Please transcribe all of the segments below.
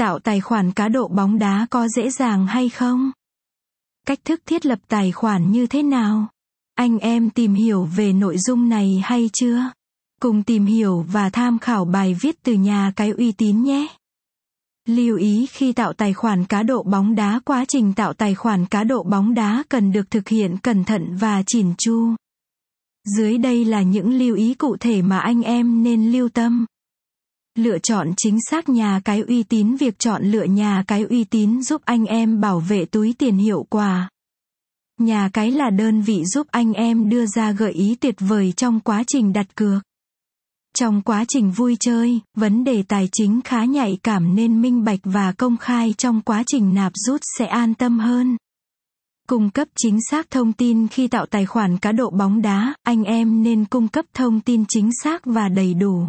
Tạo tài khoản cá độ bóng đá có dễ dàng hay không? Cách thức thiết lập tài khoản như thế nào? Anh em tìm hiểu về nội dung này hay chưa? Cùng tìm hiểu và tham khảo bài viết từ nhà cái uy tín nhé. Lưu ý, khi tạo tài khoản cá độ bóng đá, quá trình tạo tài khoản cá độ bóng đá cần được thực hiện cẩn thận và chỉn chu. Dưới đây là những lưu ý cụ thể mà anh em nên lưu tâm. Lựa chọn chính xác nhà cái uy tín Việc chọn lựa nhà cái uy tín giúp anh em bảo vệ túi tiền hiệu quả. Nhà cái là đơn vị giúp anh em đưa ra gợi ý tuyệt vời trong quá trình đặt cược. Trong quá trình vui chơi, vấn đề tài chính khá nhạy cảm nên minh bạch và công khai trong quá trình nạp rút sẽ an tâm hơn. Cung cấp chính xác thông tin khi tạo tài khoản cá độ bóng đá, anh em nên cung cấp thông tin chính xác và đầy đủ.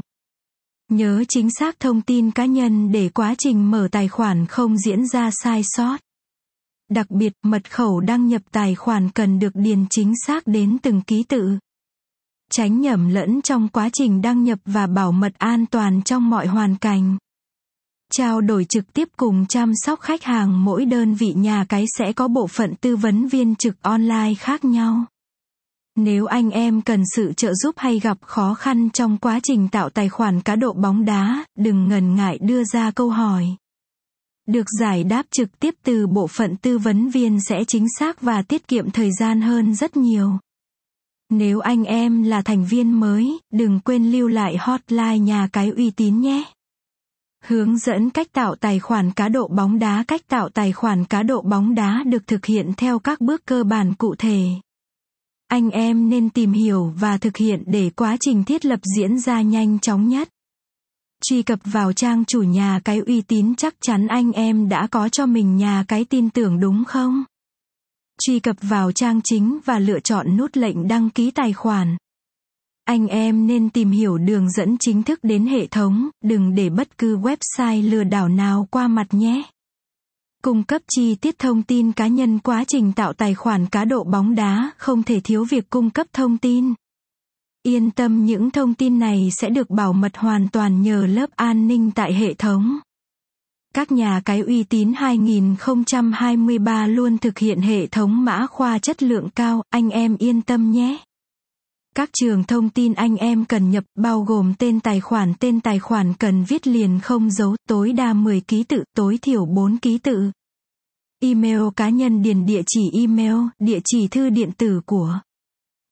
Nhớ chính xác thông tin cá nhân để quá trình mở tài khoản không diễn ra sai sót. Đặc biệt, mật khẩu đăng nhập tài khoản cần được điền chính xác đến từng ký tự. Tránh nhầm lẫn trong quá trình đăng nhập và bảo mật an toàn trong mọi hoàn cảnh. Trao đổi trực tiếp cùng chăm sóc khách hàng mỗi đơn vị nhà cái sẽ có bộ phận tư vấn viên trực online khác nhau. Nếu anh em cần sự trợ giúp hay gặp khó khăn trong quá trình tạo tài khoản cá độ bóng đá, đừng ngần ngại đưa ra câu hỏi. Được giải đáp trực tiếp từ bộ phận tư vấn viên sẽ chính xác và tiết kiệm thời gian hơn rất nhiều. Nếu anh em là thành viên mới, đừng quên lưu lại hotline nhà cái uy tín nhé. Hướng dẫn cách tạo tài khoản cá độ bóng đá Cách tạo tài khoản cá độ bóng đá được thực hiện theo các bước cơ bản cụ thể. Anh em nên tìm hiểu và thực hiện để quá trình thiết lập diễn ra nhanh chóng nhất. Truy cập vào trang chủ nhà cái uy tín chắc chắn anh em đã có cho mình nhà cái tin tưởng đúng không? Truy cập vào trang chính và lựa chọn nút lệnh đăng ký tài khoản. Anh em nên tìm hiểu đường dẫn chính thức đến hệ thống, đừng để bất cứ website lừa đảo nào qua mặt nhé. Cung cấp chi tiết thông tin cá nhân quá trình tạo tài khoản cá độ bóng đá, không thể thiếu việc cung cấp thông tin. Yên tâm những thông tin này sẽ được bảo mật hoàn toàn nhờ lớp an ninh tại hệ thống. Các nhà cái uy tín 2023 luôn thực hiện hệ thống mã khoa chất lượng cao, anh em yên tâm nhé. Các trường thông tin anh em cần nhập bao gồm tên tài khoản, tên tài khoản cần viết liền không dấu, tối đa 10 ký tự, tối thiểu 4 ký tự. Email cá nhân điền địa chỉ email, địa chỉ thư điện tử của